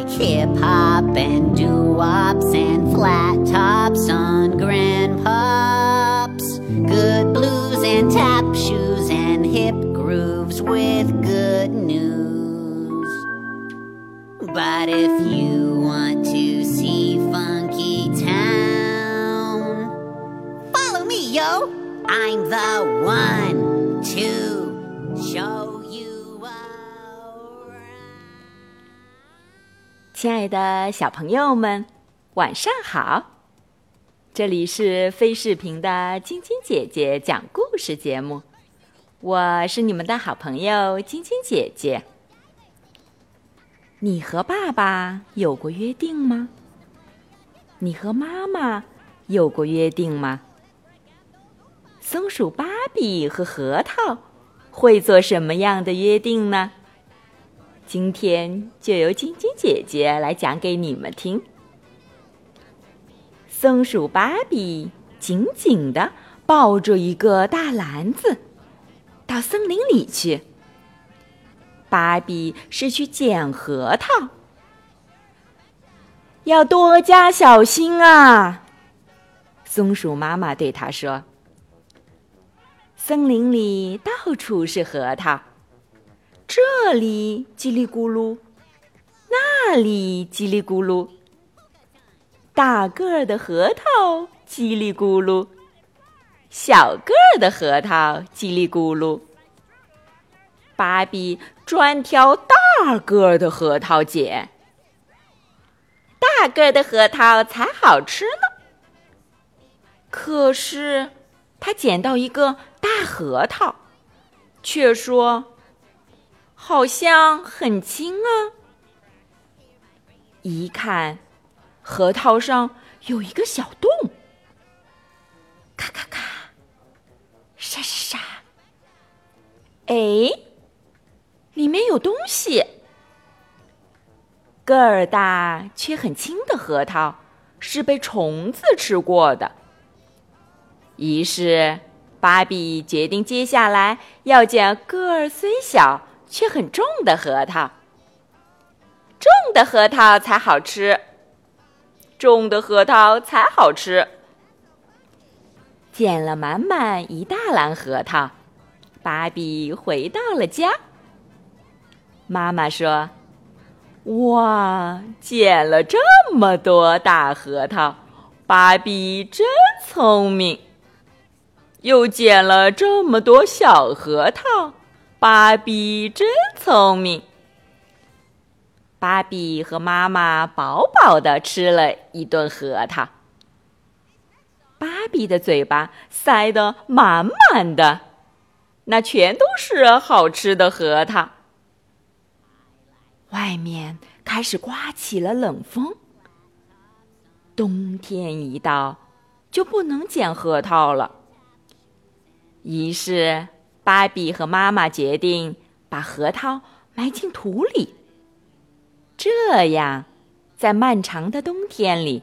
like hip hop and doo wops and flat tops on grandpops. Good blues and tap shoes and hip grooves with good news. But if you want to see Funky Town, follow me, yo! I'm the one 亲爱的小朋友们，晚上好！这里是飞视频的晶晶姐姐讲故事节目，我是你们的好朋友晶晶姐姐。你和爸爸有过约定吗？你和妈妈有过约定吗？松鼠芭比和核桃会做什么样的约定呢？今天就由晶晶姐姐来讲给你们听。松鼠芭比紧紧地抱着一个大篮子，到森林里去。芭比是去捡核桃，要多加小心啊！松鼠妈妈对她说：“森林里到处是核桃。”这里叽里咕噜，那里叽里咕噜。大个儿的核桃叽里咕噜，小个儿的核桃叽里咕噜。芭比专挑大个儿的核桃捡，大个儿的核桃才好吃呢。可是，他捡到一个大核桃，却说。好像很轻啊！一看，核桃上有一个小洞，咔咔咔，沙沙沙。哎，里面有东西。个儿大却很轻的核桃是被虫子吃过的。于是，芭比决定接下来要捡个儿虽小。却很重的核桃，重的核桃才好吃，重的核桃才好吃。捡了满满一大篮核桃，芭比回到了家。妈妈说：“哇，捡了这么多大核桃，芭比真聪明。又捡了这么多小核桃。”芭比真聪明。芭比和妈妈饱饱的吃了一顿核桃。芭比的嘴巴塞得满满的，那全都是好吃的核桃。外面开始刮起了冷风。冬天一到，就不能捡核桃了。于是。芭比和妈妈决定把核桃埋进土里，这样，在漫长的冬天里，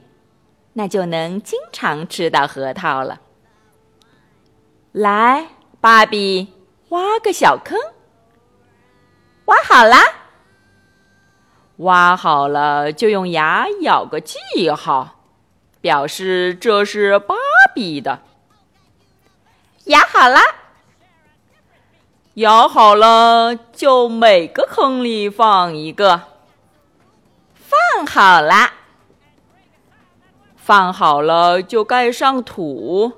那就能经常吃到核桃了。来，芭比，挖个小坑。挖好啦！挖好了就用牙咬个记号，表示这是芭比的。咬好啦！舀好了，就每个坑里放一个。放好啦，放好了就盖上土。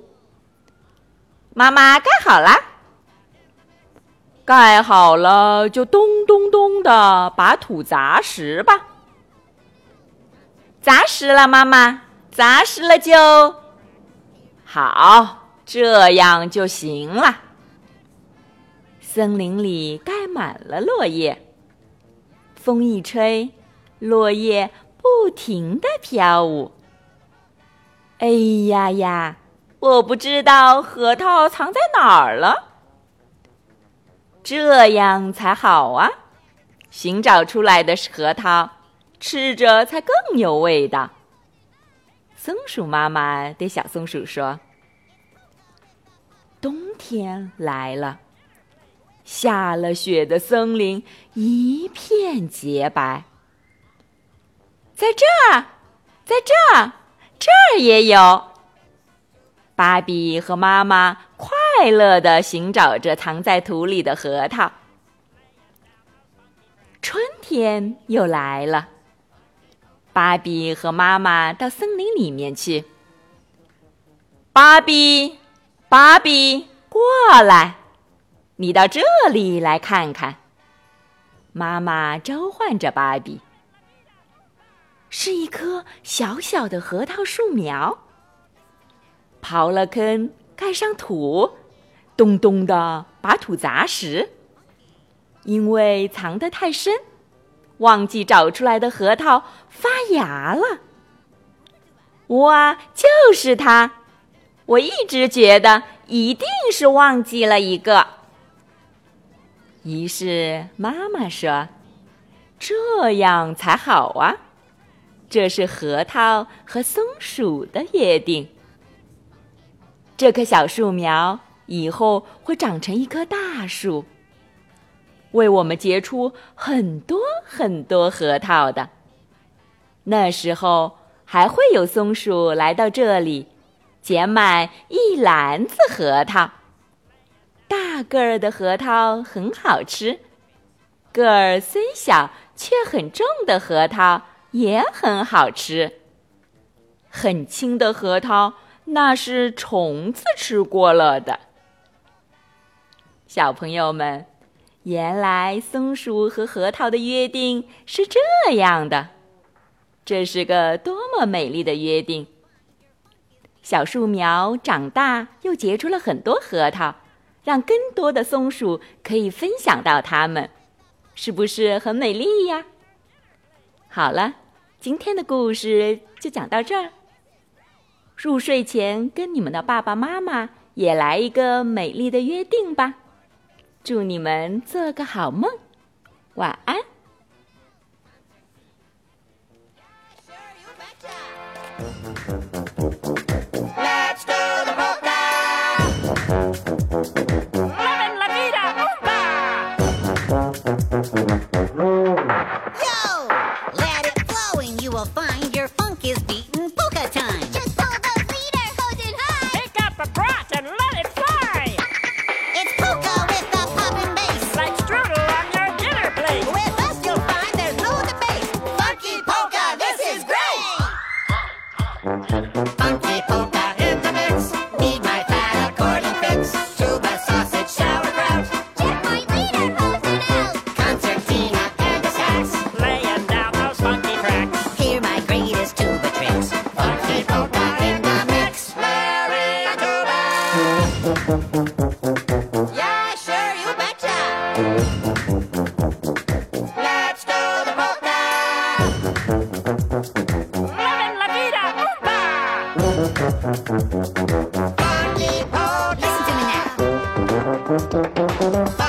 妈妈盖好啦，盖好了就咚咚咚的把土砸实吧。砸实了，妈妈，砸实了就好，这样就行了。森林里盖满了落叶，风一吹，落叶不停的飘舞。哎呀呀，我不知道核桃藏在哪儿了。这样才好啊！寻找出来的核桃，吃着才更有味道。松鼠妈妈对小松鼠说：“冬天来了。”下了雪的森林一片洁白，在这儿，在这儿，这儿也有。芭比和妈妈快乐的寻找着藏在土里的核桃。春天又来了，芭比和妈妈到森林里面去。芭比，芭比，过来，你到这里来看看。妈妈召唤着芭比。是一棵小小的核桃树苗。刨了坑，盖上土，咚咚的把土砸实。因为藏得太深，忘记找出来的核桃发芽了。哇，就是它！我一直觉得一定是忘记了一个。于是妈妈说：“这样才好啊，这是核桃和松鼠的约定。”这棵小树苗以后会长成一棵大树，为我们结出很多很多核桃的。那时候还会有松鼠来到这里，捡满一篮子核桃。大个儿的核桃很好吃，个儿虽小却很重的核桃也很好吃。很轻的核桃。那是虫子吃过了的。小朋友们，原来松鼠和核桃的约定是这样的，这是个多么美丽的约定！小树苗长大又结出了很多核桃，让更多的松鼠可以分享到它们，是不是很美丽呀？好了，今天的故事就讲到这儿。入睡前，跟你们的爸爸妈妈也来一个美丽的约定吧。祝你们做个好梦，晚安。Yo! Let it flow and you will find your funk is beat. Listen to me now.